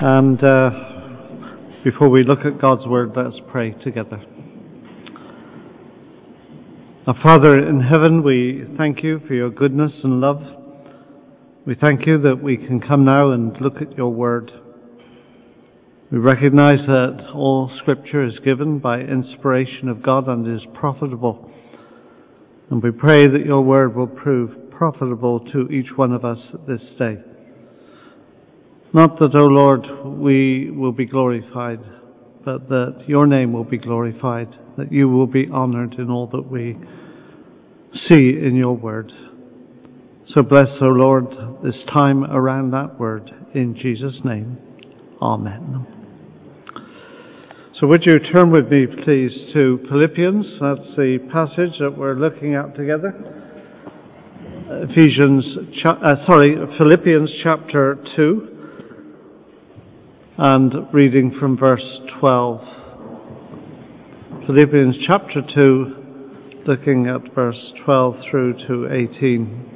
And uh, before we look at God's Word, let's pray together. Our Father in heaven, we thank you for your goodness and love. We thank you that we can come now and look at your Word. We recognize that all Scripture is given by inspiration of God and is profitable. And we pray that your Word will prove profitable to each one of us this day. Not that, O Lord, we will be glorified, but that your name will be glorified, that you will be honored in all that we see in your word. So bless, O Lord, this time around that word. In Jesus' name, Amen. So would you turn with me, please, to Philippians? That's the passage that we're looking at together. Ephesians, uh, sorry, Philippians chapter 2 and reading from verse 12. Philippians chapter 2, looking at verse 12 through to 18.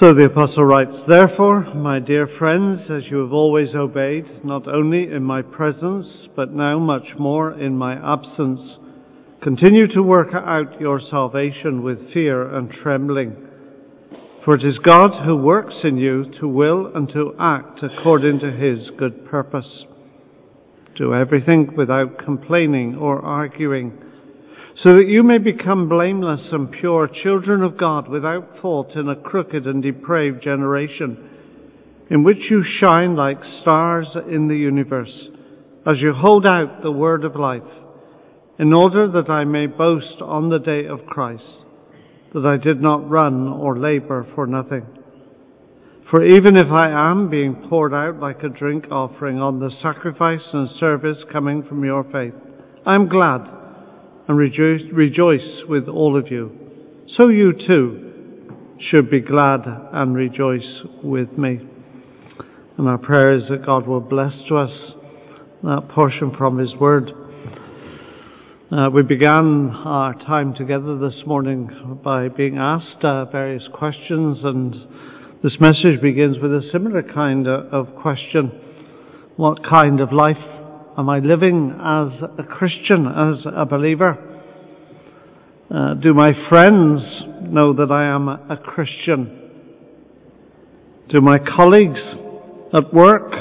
So the Apostle writes, Therefore, my dear friends, as you have always obeyed, not only in my presence, but now much more in my absence, continue to work out your salvation with fear and trembling. For it is God who works in you to will and to act according to his good purpose. Do everything without complaining or arguing so that you may become blameless and pure, children of God without fault in a crooked and depraved generation, in which you shine like stars in the universe, as you hold out the word of life, in order that I may boast on the day of Christ, that I did not run or labor for nothing. For even if I am being poured out like a drink offering on the sacrifice and service coming from your faith, I am glad and rejoice, rejoice with all of you. So you too should be glad and rejoice with me. And our prayer is that God will bless to us that portion from His Word. Uh, we began our time together this morning by being asked uh, various questions, and this message begins with a similar kind of question. What kind of life Am I living as a Christian, as a believer? Uh, do my friends know that I am a Christian? Do my colleagues at work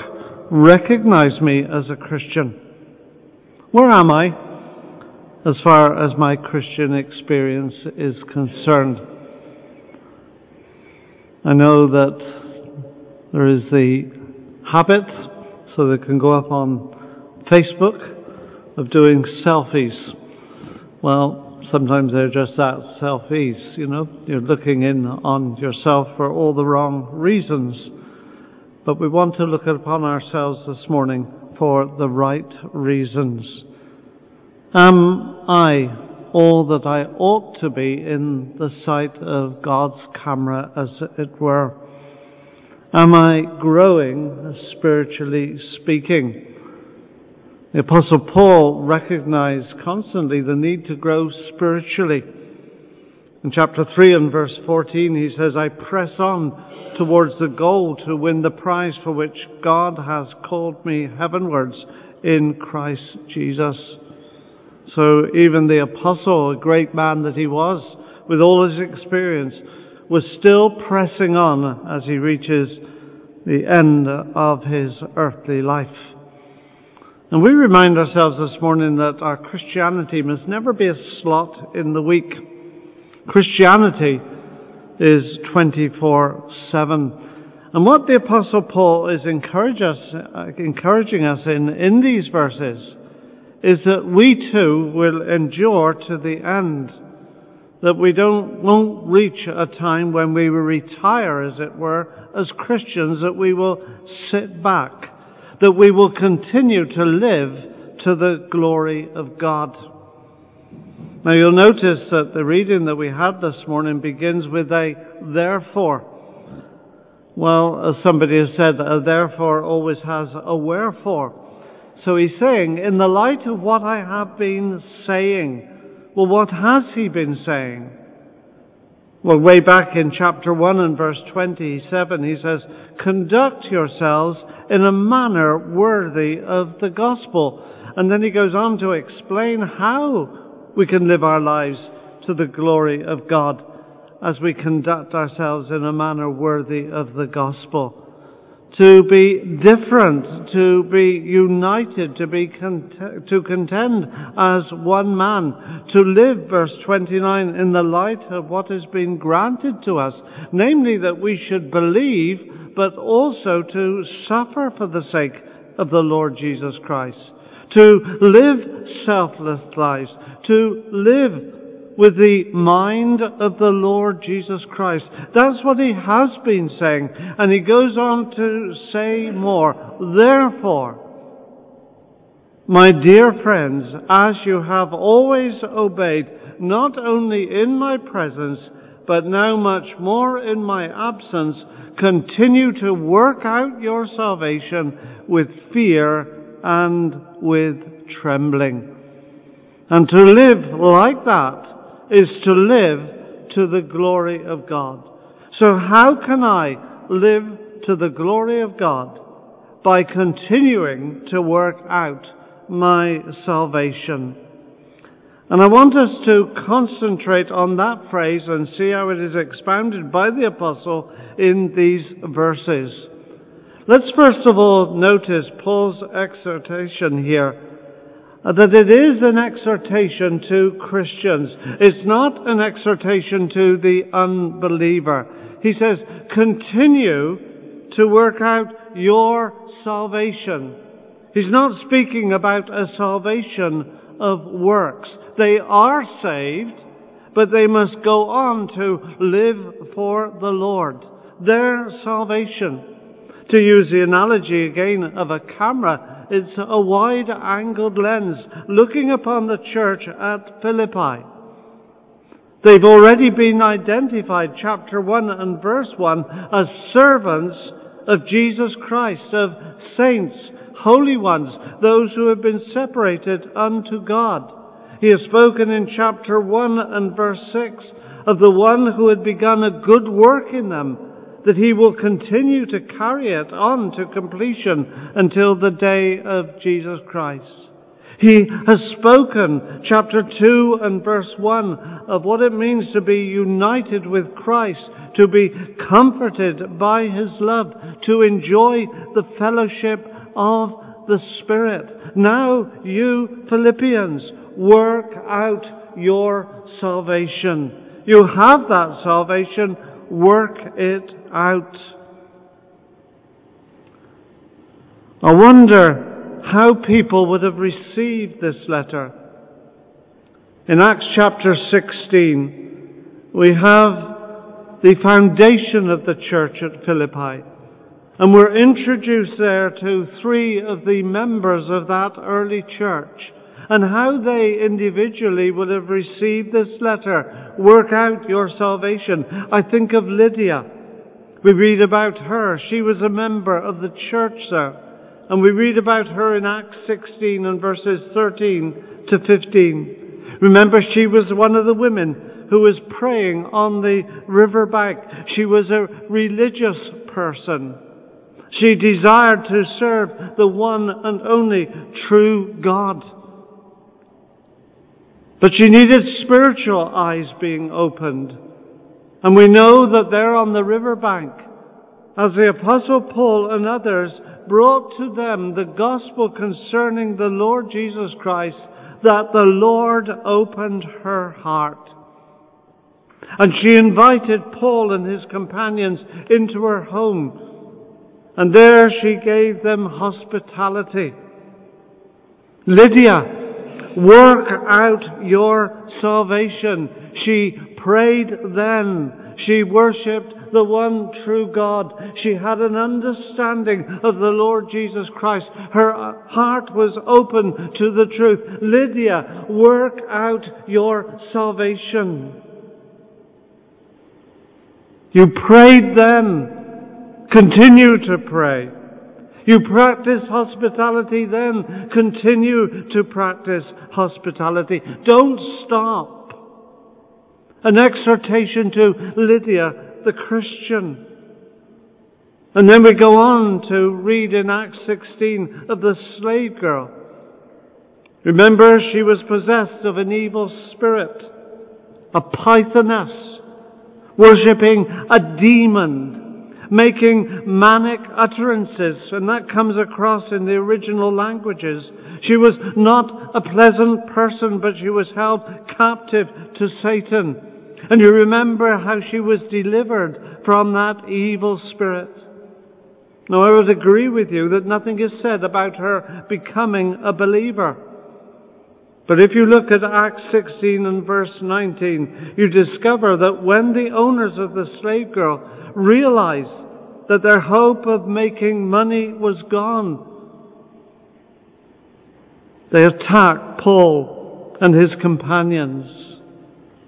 recognize me as a Christian? Where am I as far as my Christian experience is concerned? I know that there is the habit, so they can go up on Facebook of doing selfies. Well, sometimes they're just that selfies, you know. You're looking in on yourself for all the wrong reasons. But we want to look upon ourselves this morning for the right reasons. Am I all that I ought to be in the sight of God's camera, as it were? Am I growing spiritually speaking? The Apostle Paul recognized constantly the need to grow spiritually. In chapter 3 and verse 14, he says, I press on towards the goal to win the prize for which God has called me heavenwards in Christ Jesus. So even the apostle, a great man that he was, with all his experience, was still pressing on as he reaches the end of his earthly life. And we remind ourselves this morning that our Christianity must never be a slot in the week. Christianity is 24-7. And what the Apostle Paul is encourage us, uh, encouraging us in, in these verses is that we too will endure to the end. That we don't, won't reach a time when we will retire, as it were, as Christians, that we will sit back that we will continue to live to the glory of God. Now you'll notice that the reading that we had this morning begins with a therefore. Well, as somebody has said, a therefore always has a wherefore. So he's saying, in the light of what I have been saying, well, what has he been saying? Well, way back in chapter 1 and verse 27, he says, Conduct yourselves in a manner worthy of the gospel. And then he goes on to explain how we can live our lives to the glory of God as we conduct ourselves in a manner worthy of the gospel to be different, to be united, to be cont- to contend as one man, to live, verse 29, in the light of what has been granted to us, namely that we should believe, but also to suffer for the sake of the Lord Jesus Christ, to live selfless lives, to live with the mind of the Lord Jesus Christ. That's what he has been saying. And he goes on to say more. Therefore, my dear friends, as you have always obeyed, not only in my presence, but now much more in my absence, continue to work out your salvation with fear and with trembling. And to live like that is to live to the glory of God. So how can I live to the glory of God? By continuing to work out my salvation. And I want us to concentrate on that phrase and see how it is expounded by the apostle in these verses. Let's first of all notice Paul's exhortation here that it is an exhortation to Christians. It's not an exhortation to the unbeliever. He says, continue to work out your salvation. He's not speaking about a salvation of works. They are saved, but they must go on to live for the Lord. Their salvation. To use the analogy again of a camera, it's a wide angled lens looking upon the church at Philippi. They've already been identified, chapter 1 and verse 1, as servants of Jesus Christ, of saints, holy ones, those who have been separated unto God. He has spoken in chapter 1 and verse 6 of the one who had begun a good work in them that he will continue to carry it on to completion until the day of Jesus Christ. He has spoken, chapter 2 and verse 1, of what it means to be united with Christ, to be comforted by His love, to enjoy the fellowship of the Spirit. Now you Philippians, work out your salvation. You have that salvation work it out. I wonder how people would have received this letter. In Acts chapter 16, we have the foundation of the church at Philippi. And we're introduced there to three of the members of that early church and how they individually would have received this letter. Work out your salvation. I think of Lydia. We read about her. She was a member of the church there. And we read about her in Acts 16 and verses 13 to 15. Remember, she was one of the women who was praying on the river bank. She was a religious person. She desired to serve the one and only true God. But she needed spiritual eyes being opened. And we know that there on the river bank, as the Apostle Paul and others brought to them the gospel concerning the Lord Jesus Christ, that the Lord opened her heart. And she invited Paul and his companions into her home. And there she gave them hospitality. Lydia Work out your salvation. She prayed then. She worshipped the one true God. She had an understanding of the Lord Jesus Christ. Her heart was open to the truth. Lydia, work out your salvation. You prayed then. Continue to pray. You practice hospitality then. Continue to practice hospitality. Don't stop. An exhortation to Lydia, the Christian. And then we go on to read in Acts 16 of the slave girl. Remember, she was possessed of an evil spirit, a pythoness, worshipping a demon, making manic utterances, and that comes across in the original languages. She was not a pleasant person, but she was held captive to Satan. And you remember how she was delivered from that evil spirit. Now, I would agree with you that nothing is said about her becoming a believer. But if you look at Acts 16 and verse 19, you discover that when the owners of the slave girl realized that their hope of making money was gone, they attacked Paul and his companions.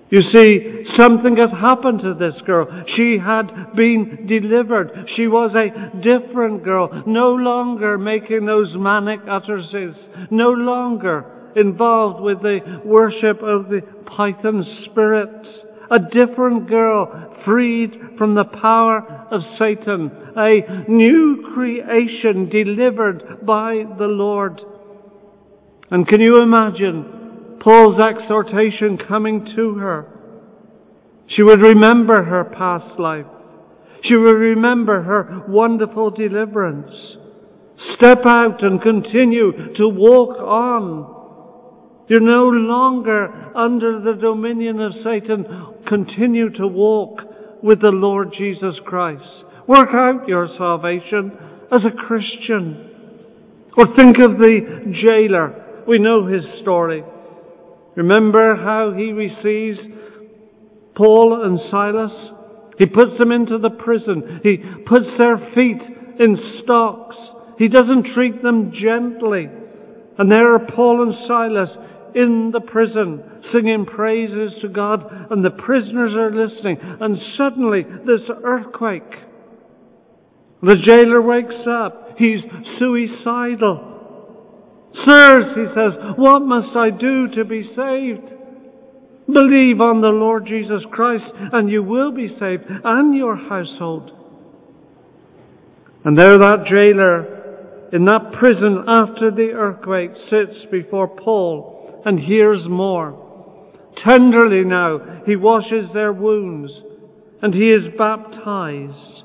You see, something had happened to this girl. She had been delivered. She was a different girl, no longer making those manic utterances, no longer involved with the worship of the python spirit. A different girl, freed from the power of Satan. A new creation delivered by the Lord. And can you imagine Paul's exhortation coming to her? She would remember her past life. She would remember her wonderful deliverance. Step out and continue to walk on. You're no longer under the dominion of Satan. Continue to walk with the Lord Jesus Christ. Work out your salvation as a Christian. Or think of the jailer. We know his story. Remember how he receives Paul and Silas? He puts them into the prison. He puts their feet in stocks. He doesn't treat them gently. And there are Paul and Silas in the prison singing praises to God and the prisoners are listening and suddenly this earthquake. The jailer wakes up. He's suicidal. Sirs, he says, what must I do to be saved? Believe on the Lord Jesus Christ and you will be saved and your household. And there that jailer in that prison after the earthquake sits before Paul and hears more. Tenderly now, he washes their wounds and he is baptized.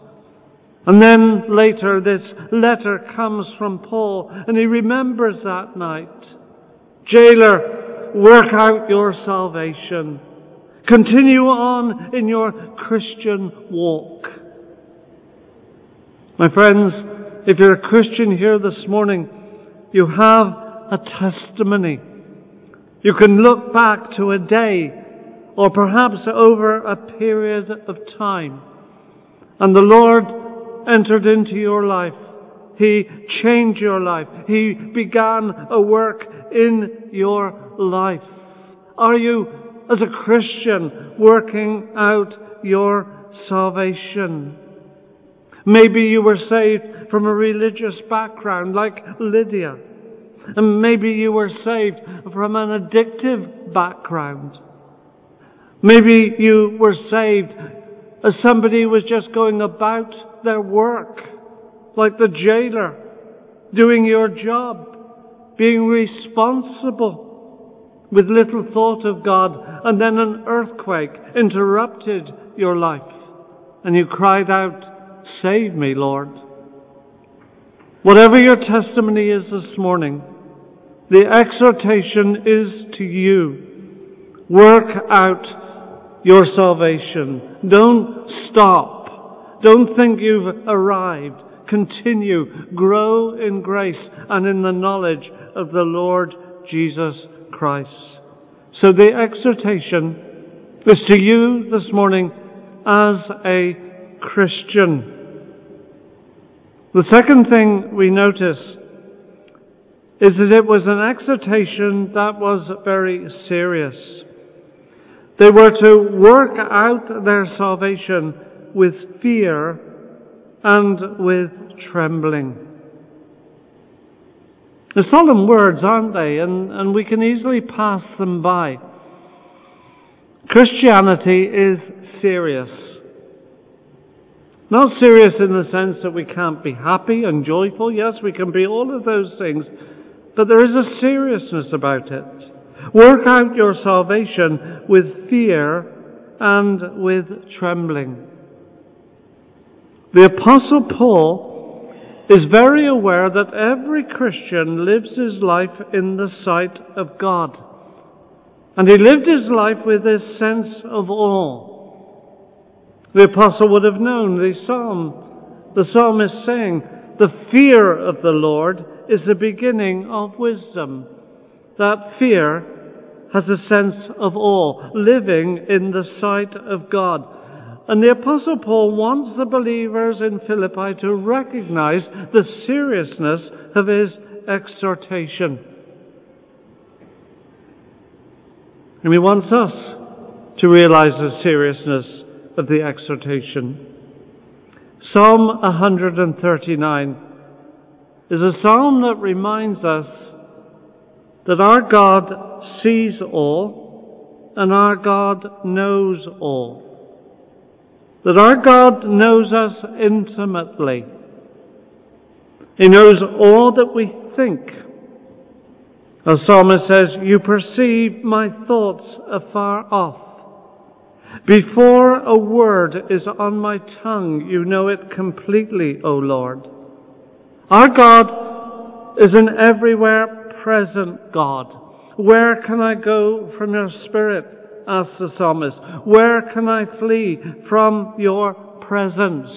And then later this letter comes from Paul and he remembers that night. Jailer, work out your salvation. Continue on in your Christian walk. My friends, if you're a Christian here this morning, you have a testimony you can look back to a day or perhaps over a period of time. And the Lord entered into your life. He changed your life. He began a work in your life. Are you, as a Christian, working out your salvation? Maybe you were saved from a religious background like Lydia. And maybe you were saved from an addictive background. Maybe you were saved as somebody was just going about their work, like the jailer, doing your job, being responsible with little thought of God, and then an earthquake interrupted your life, and you cried out, Save me, Lord. Whatever your testimony is this morning, the exhortation is to you. Work out your salvation. Don't stop. Don't think you've arrived. Continue. Grow in grace and in the knowledge of the Lord Jesus Christ. So the exhortation is to you this morning as a Christian. The second thing we notice is that it was an exhortation that was very serious. They were to work out their salvation with fear and with trembling. The solemn words, aren't they? And, and we can easily pass them by. Christianity is serious. Not serious in the sense that we can't be happy and joyful. Yes, we can be all of those things. But there is a seriousness about it. Work out your salvation with fear and with trembling. The Apostle Paul is very aware that every Christian lives his life in the sight of God. And he lived his life with this sense of awe. The apostle would have known the psalm. The psalmist saying, the fear of the Lord is the beginning of wisdom. That fear has a sense of awe, living in the sight of God. And the Apostle Paul wants the believers in Philippi to recognize the seriousness of his exhortation. And he wants us to realize the seriousness of the exhortation. Psalm 139 is a psalm that reminds us that our God sees all and our God knows all. That our God knows us intimately. He knows all that we think. The psalmist says, You perceive my thoughts afar off. Before a word is on my tongue, you know it completely, O Lord. Our God is an everywhere present God. Where can I go from your spirit? asked the psalmist. Where can I flee from your presence?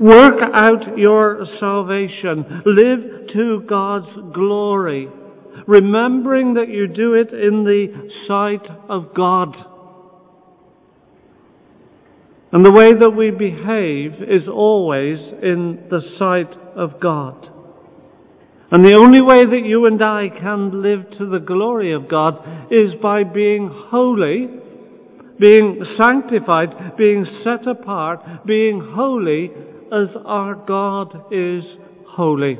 Work out your salvation. Live to God's glory, remembering that you do it in the sight of God. And the way that we behave is always in the sight of God. And the only way that you and I can live to the glory of God is by being holy, being sanctified, being set apart, being holy as our God is holy.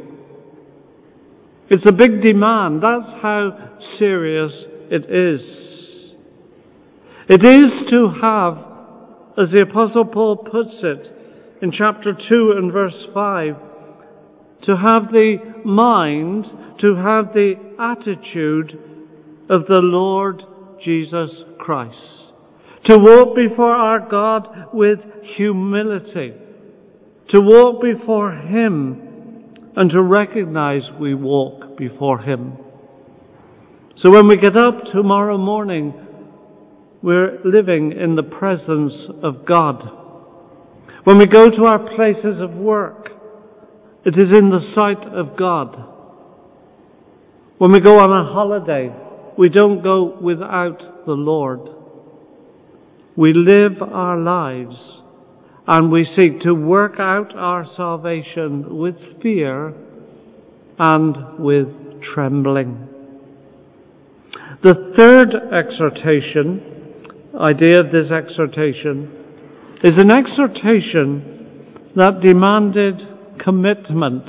It's a big demand. That's how serious it is. It is to have as the Apostle Paul puts it in chapter 2 and verse 5, to have the mind, to have the attitude of the Lord Jesus Christ. To walk before our God with humility. To walk before Him and to recognize we walk before Him. So when we get up tomorrow morning, we're living in the presence of God. When we go to our places of work, it is in the sight of God. When we go on a holiday, we don't go without the Lord. We live our lives and we seek to work out our salvation with fear and with trembling. The third exhortation idea of this exhortation is an exhortation that demanded commitment.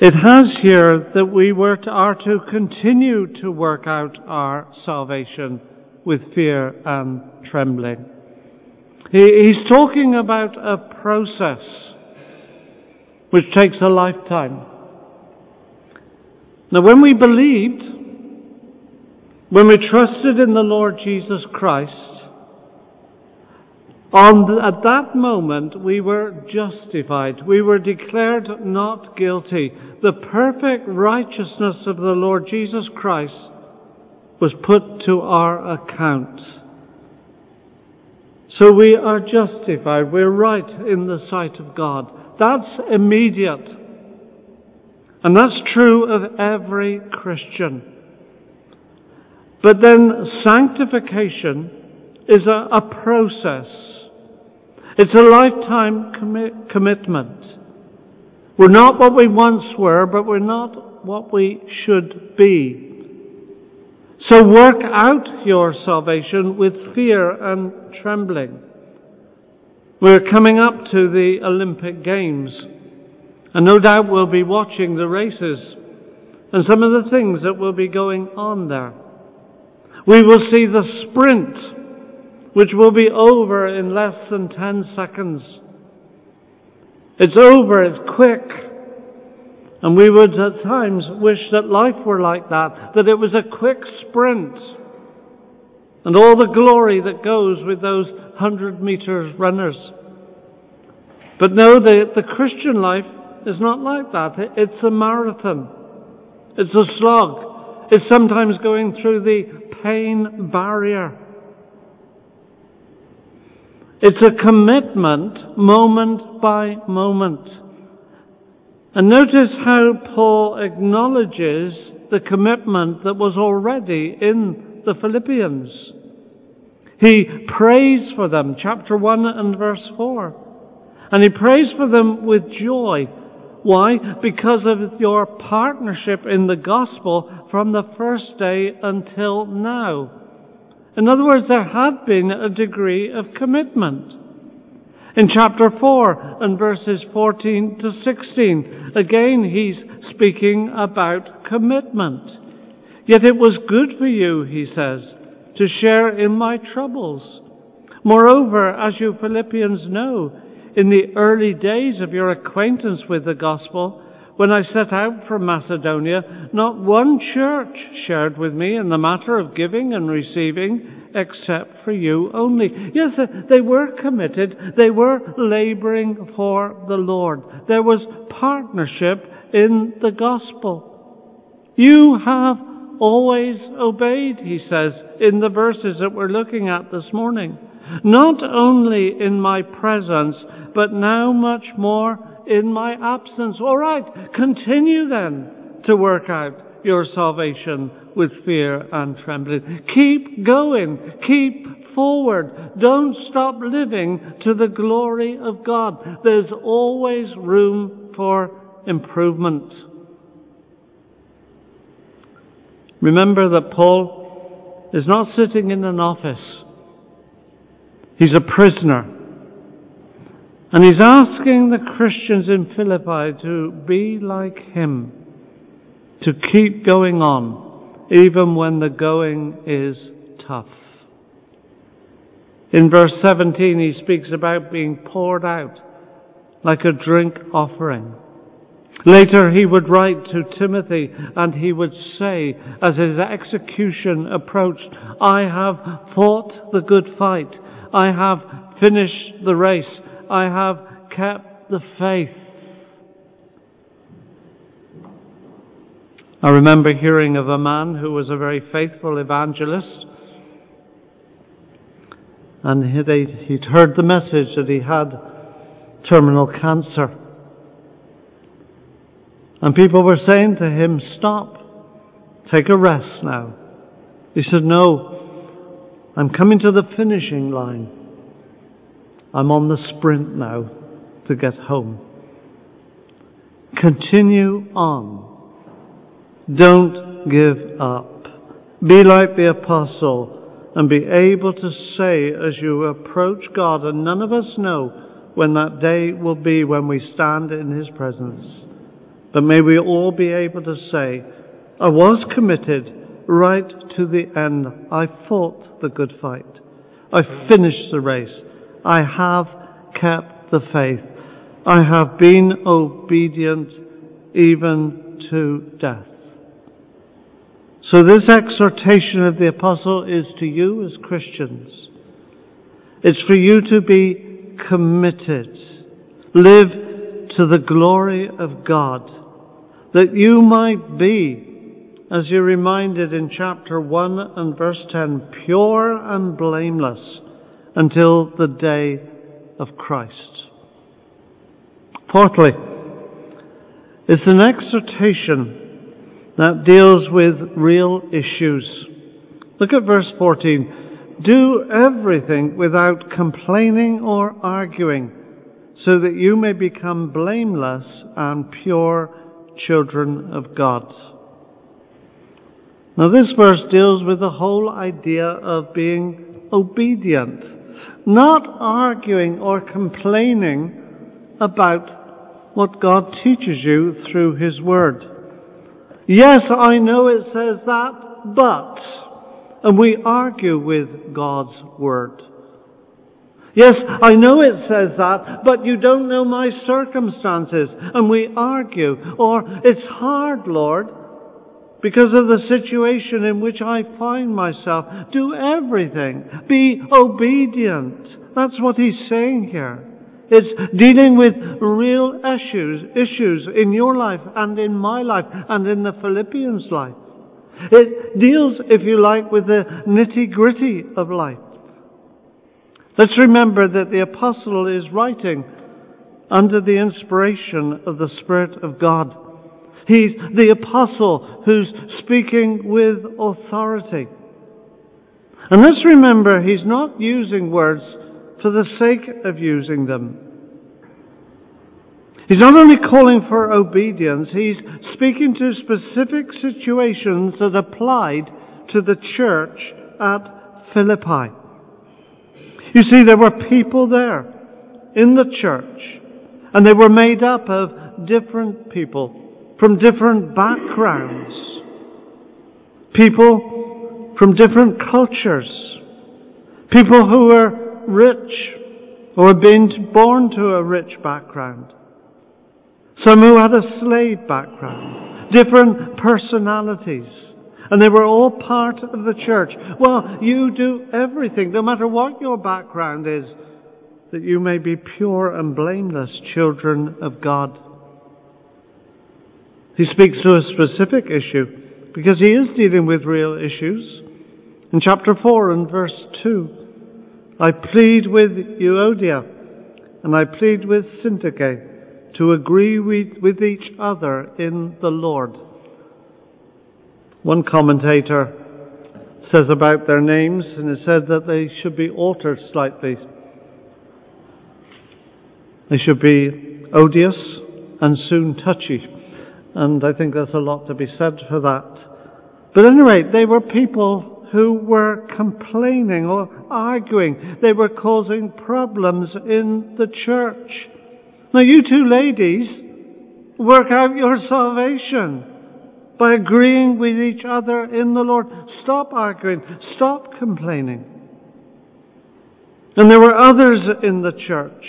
It has here that we were to, are to continue to work out our salvation with fear and trembling. He, he's talking about a process which takes a lifetime. Now, when we believed, when we trusted in the Lord Jesus Christ, on, at that moment we were justified. We were declared not guilty. The perfect righteousness of the Lord Jesus Christ was put to our account. So we are justified. We're right in the sight of God. That's immediate. And that's true of every Christian. But then sanctification is a, a process. It's a lifetime commi- commitment. We're not what we once were, but we're not what we should be. So work out your salvation with fear and trembling. We're coming up to the Olympic Games, and no doubt we'll be watching the races and some of the things that will be going on there. We will see the sprint, which will be over in less than 10 seconds. It's over, it's quick. And we would at times wish that life were like that, that it was a quick sprint. And all the glory that goes with those 100 meter runners. But no, the, the Christian life is not like that. It's a marathon. It's a slog. It's sometimes going through the pain barrier. It's a commitment moment by moment. And notice how Paul acknowledges the commitment that was already in the Philippians. He prays for them, chapter 1 and verse 4. And he prays for them with joy. Why? Because of your partnership in the gospel from the first day until now. In other words, there had been a degree of commitment. In chapter 4 and verses 14 to 16, again he's speaking about commitment. Yet it was good for you, he says, to share in my troubles. Moreover, as you Philippians know, in the early days of your acquaintance with the gospel, when I set out from Macedonia, not one church shared with me in the matter of giving and receiving, except for you only. Yes, they were committed. They were laboring for the Lord. There was partnership in the gospel. You have always obeyed, he says, in the verses that we're looking at this morning. Not only in my presence, but now much more in my absence. All right, continue then to work out your salvation with fear and trembling. Keep going. Keep forward. Don't stop living to the glory of God. There's always room for improvement. Remember that Paul is not sitting in an office. He's a prisoner. And he's asking the Christians in Philippi to be like him, to keep going on, even when the going is tough. In verse 17, he speaks about being poured out like a drink offering. Later, he would write to Timothy and he would say, as his execution approached, I have fought the good fight. I have finished the race. I have kept the faith. I remember hearing of a man who was a very faithful evangelist, and he'd heard the message that he had terminal cancer. And people were saying to him, Stop, take a rest now. He said, No, I'm coming to the finishing line. I'm on the sprint now to get home. Continue on. Don't give up. Be like the apostle and be able to say as you approach God, and none of us know when that day will be when we stand in His presence. But may we all be able to say, I was committed right to the end. I fought the good fight. I finished the race. I have kept the faith. I have been obedient even to death. So this exhortation of the apostle is to you as Christians. It's for you to be committed. Live to the glory of God. That you might be, as you're reminded in chapter 1 and verse 10, pure and blameless until the day of Christ. Fourthly, it's an exhortation that deals with real issues. Look at verse 14. Do everything without complaining or arguing, so that you may become blameless and pure children of God. Now, this verse deals with the whole idea of being obedient not arguing or complaining about what God teaches you through His Word. Yes, I know it says that, but and we argue with God's Word. Yes, I know it says that, but you don't know my circumstances, and we argue. Or, it's hard, Lord, because of the situation in which I find myself. Do everything. Be obedient. That's what he's saying here. It's dealing with real issues, issues in your life and in my life and in the Philippians' life. It deals, if you like, with the nitty gritty of life. Let's remember that the apostle is writing under the inspiration of the Spirit of God. He's the apostle who's speaking with authority. And let's remember he's not using words for the sake of using them. He's not only calling for obedience, he's speaking to specific situations that applied to the church at Philippi. You see, there were people there in the church, and they were made up of different people from different backgrounds, people from different cultures, people who were rich or had been born to a rich background, some who had a slave background, different personalities. And they were all part of the church. Well, you do everything, no matter what your background is, that you may be pure and blameless children of God. He speaks to a specific issue because he is dealing with real issues. In chapter 4 and verse 2, I plead with Euodia and I plead with Syntyche to agree with, with each other in the Lord. One commentator says about their names, and it said that they should be altered slightly. They should be odious and soon touchy. And I think there's a lot to be said for that. But anyway, they were people who were complaining or arguing. They were causing problems in the church. Now you two ladies, work out your salvation by agreeing with each other in the Lord. Stop arguing. Stop complaining. And there were others in the church,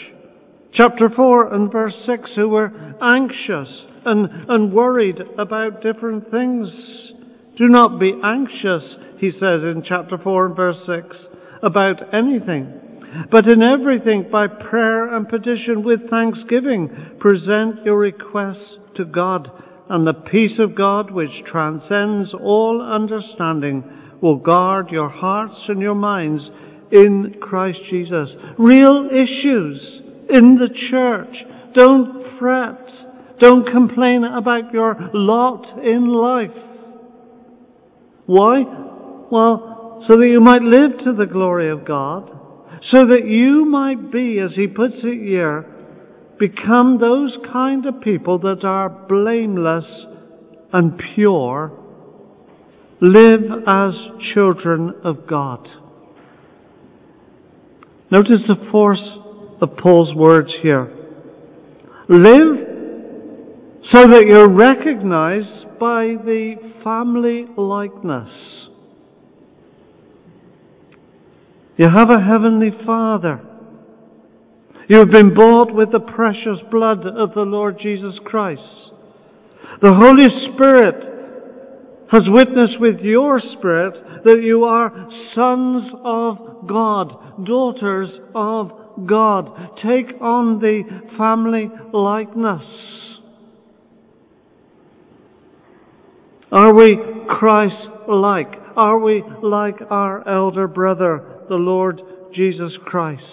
chapter 4 and verse 6, who were anxious and, and worried about different things. Do not be anxious, he says in chapter 4 and verse 6, about anything. But in everything, by prayer and petition with thanksgiving, present your requests to God and the peace of God, which transcends all understanding, will guard your hearts and your minds in Christ Jesus. Real issues in the church. Don't fret. Don't complain about your lot in life. Why? Well, so that you might live to the glory of God, so that you might be, as he puts it here, become those kind of people that are blameless and pure, live as children of God. Notice the force of Paul's words here. Live so that you're recognized by the family likeness. You have a heavenly Father you have been bought with the precious blood of the Lord Jesus Christ. The Holy Spirit has witnessed with your spirit that you are sons of God, daughters of God. Take on the family likeness. Are we Christ-like? Are we like our elder brother, the Lord Jesus Christ?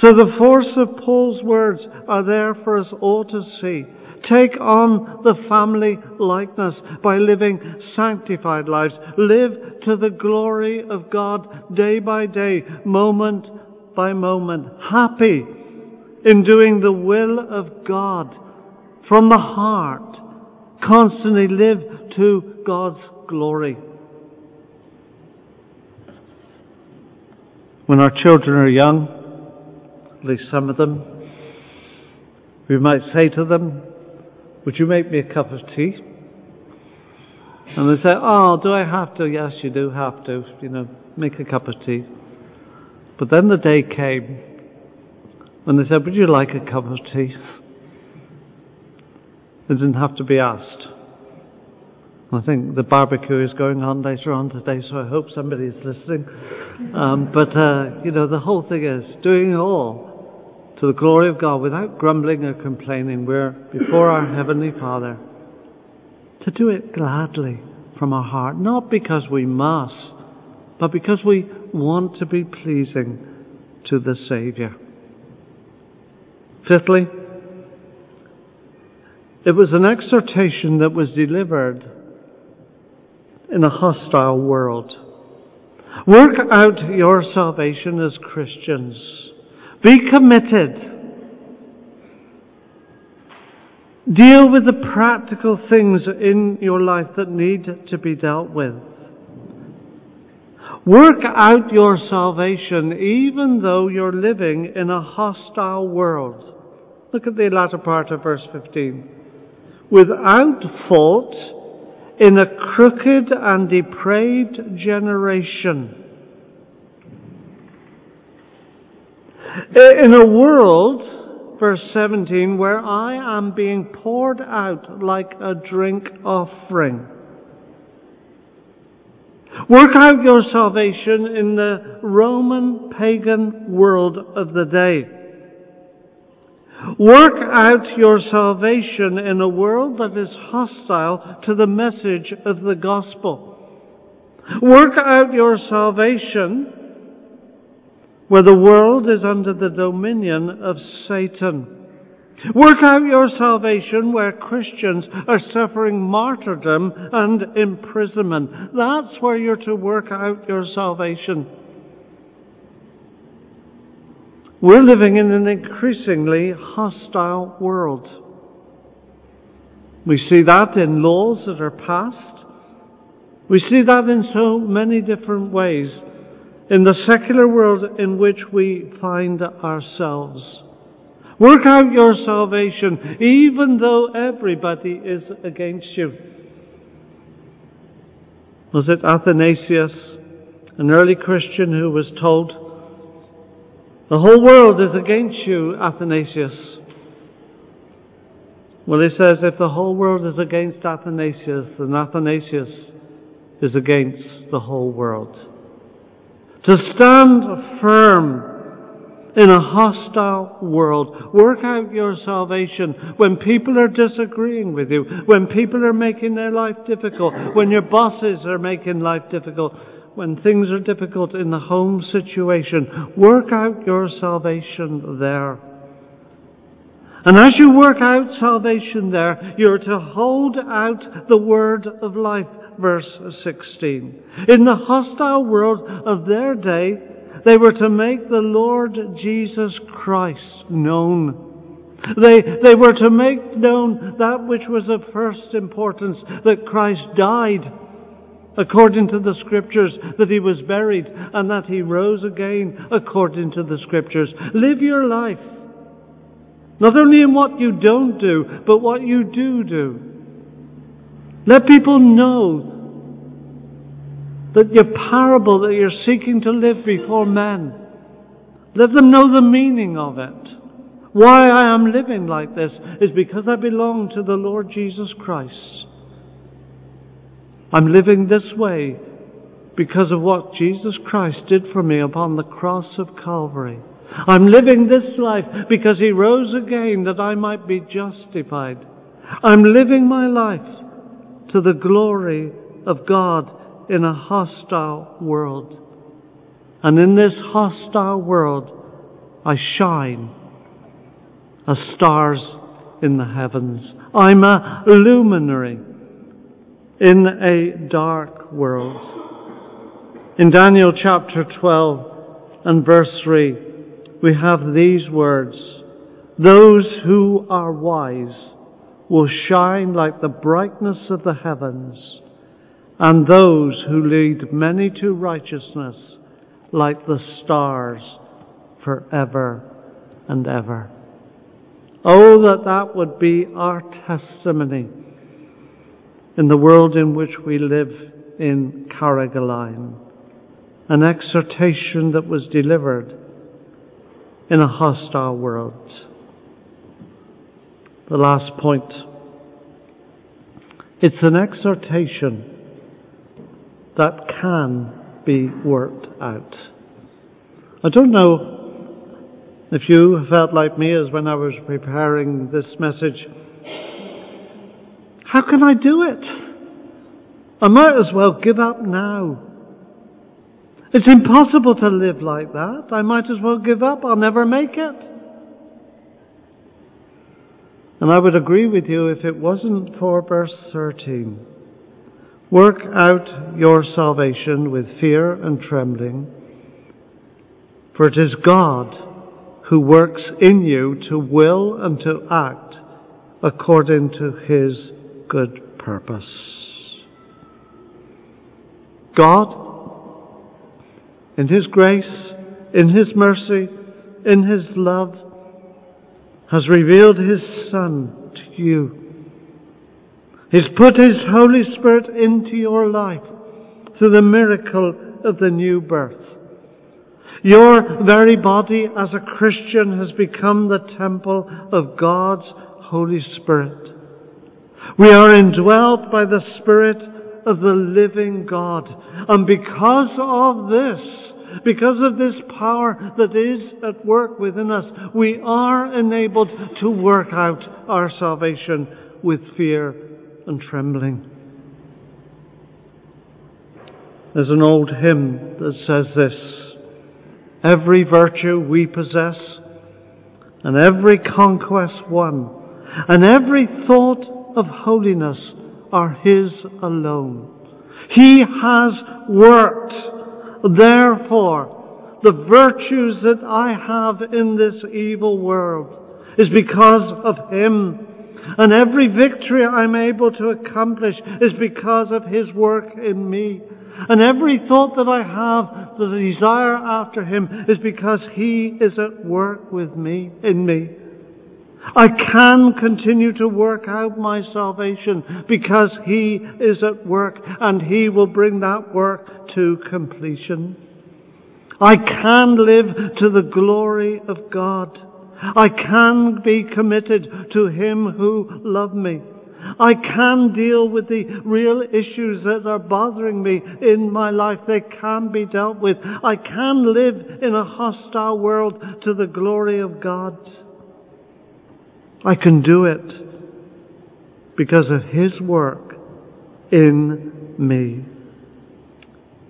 So the force of Paul's words are there for us all to see. Take on the family likeness by living sanctified lives. Live to the glory of God day by day, moment by moment. Happy in doing the will of God from the heart. Constantly live to God's glory. When our children are young, at least some of them, we might say to them, Would you make me a cup of tea? And they say, Oh, do I have to? Yes, you do have to. You know, make a cup of tea. But then the day came when they said, Would you like a cup of tea? They didn't have to be asked. I think the barbecue is going on later on today, so I hope somebody is listening. Um, but, uh, you know, the whole thing is doing it all to the glory of God without grumbling or complaining. We're before our Heavenly Father to do it gladly from our heart, not because we must, but because we want to be pleasing to the Saviour. Fifthly, it was an exhortation that was delivered in a hostile world. Work out your salvation as Christians. Be committed. Deal with the practical things in your life that need to be dealt with. Work out your salvation even though you're living in a hostile world. Look at the latter part of verse 15. Without fault in a crooked and depraved generation. In a world, verse 17, where I am being poured out like a drink offering. Work out your salvation in the Roman pagan world of the day. Work out your salvation in a world that is hostile to the message of the gospel. Work out your salvation where the world is under the dominion of Satan. Work out your salvation where Christians are suffering martyrdom and imprisonment. That's where you're to work out your salvation. We're living in an increasingly hostile world. We see that in laws that are passed. We see that in so many different ways in the secular world in which we find ourselves. Work out your salvation even though everybody is against you. Was it Athanasius, an early Christian who was told, the whole world is against you, Athanasius. Well, he says if the whole world is against Athanasius, then Athanasius is against the whole world. To stand firm in a hostile world, work out your salvation when people are disagreeing with you, when people are making their life difficult, when your bosses are making life difficult, when things are difficult in the home situation, work out your salvation there. And as you work out salvation there, you're to hold out the word of life, verse 16. In the hostile world of their day, they were to make the Lord Jesus Christ known. They, they were to make known that which was of first importance, that Christ died according to the scriptures, that he was buried and that he rose again according to the scriptures. Live your life. Not only in what you don't do, but what you do do. Let people know that your parable that you're seeking to live before men. Let them know the meaning of it. Why I am living like this is because I belong to the Lord Jesus Christ. I'm living this way because of what Jesus Christ did for me upon the cross of Calvary. I'm living this life because He rose again that I might be justified. I'm living my life to the glory of God in a hostile world. And in this hostile world, I shine as stars in the heavens. I'm a luminary in a dark world. In Daniel chapter 12 and verse 3, we have these words Those who are wise will shine like the brightness of the heavens, and those who lead many to righteousness like the stars forever and ever. Oh, that that would be our testimony in the world in which we live in Carrigaline, an exhortation that was delivered in a hostile world. The last point. It's an exhortation that can be worked out. I don't know if you felt like me as when I was preparing this message. How can I do it? I might as well give up now. It's impossible to live like that. I might as well give up. I'll never make it. And I would agree with you if it wasn't for verse 13. Work out your salvation with fear and trembling, for it is God who works in you to will and to act according to his good purpose. God, in his grace, in his mercy, in his love, has revealed his Son to you He's put His Holy Spirit into your life through the miracle of the new birth. Your very body as a Christian has become the temple of God's Holy Spirit. We are indwelt by the Spirit of the living God. And because of this, because of this power that is at work within us, we are enabled to work out our salvation with fear and trembling. There's an old hymn that says this Every virtue we possess, and every conquest won, and every thought of holiness are His alone. He has worked. Therefore, the virtues that I have in this evil world is because of Him and every victory I'm able to accomplish is because of His work in me. And every thought that I have, the desire after Him, is because He is at work with me, in me. I can continue to work out my salvation because He is at work and He will bring that work to completion. I can live to the glory of God. I can be committed to Him who loved me. I can deal with the real issues that are bothering me in my life. They can be dealt with. I can live in a hostile world to the glory of God. I can do it because of His work in me.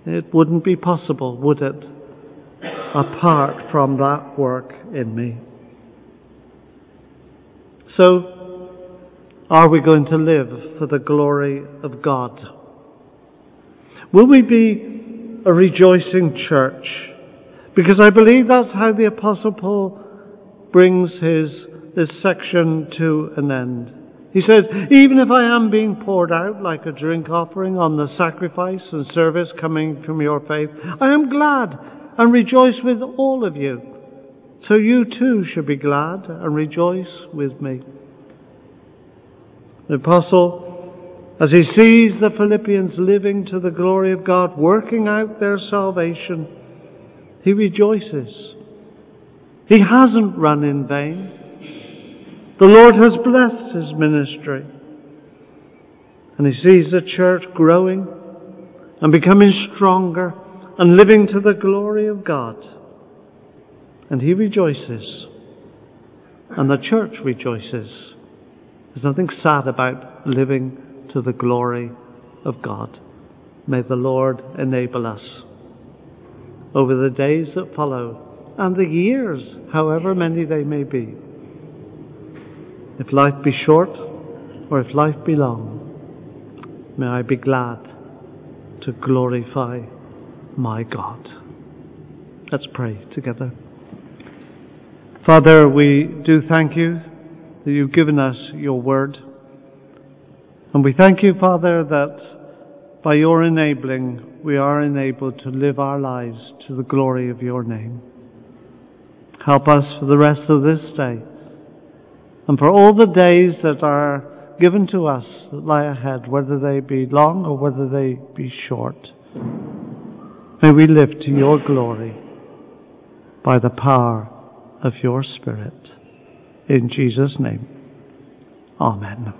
It wouldn't be possible, would it, apart from that work in me. So, are we going to live for the glory of God? Will we be a rejoicing church? Because I believe that's how the Apostle Paul brings his, this section to an end. He says, even if I am being poured out like a drink offering on the sacrifice and service coming from your faith, I am glad and rejoice with all of you. So you too should be glad and rejoice with me. The apostle, as he sees the Philippians living to the glory of God, working out their salvation, he rejoices. He hasn't run in vain. The Lord has blessed his ministry. And he sees the church growing and becoming stronger and living to the glory of God and he rejoices, and the church rejoices. There's nothing sad about living to the glory of God. May the Lord enable us over the days that follow and the years, however many they may be. If life be short or if life be long, may I be glad to glorify my God. Let's pray together. Father, we do thank you that you've given us your word. And we thank you, Father, that by your enabling, we are enabled to live our lives to the glory of your name. Help us for the rest of this day and for all the days that are given to us that lie ahead, whether they be long or whether they be short. May we live to your glory by the power of your Spirit. In Jesus' name, Amen.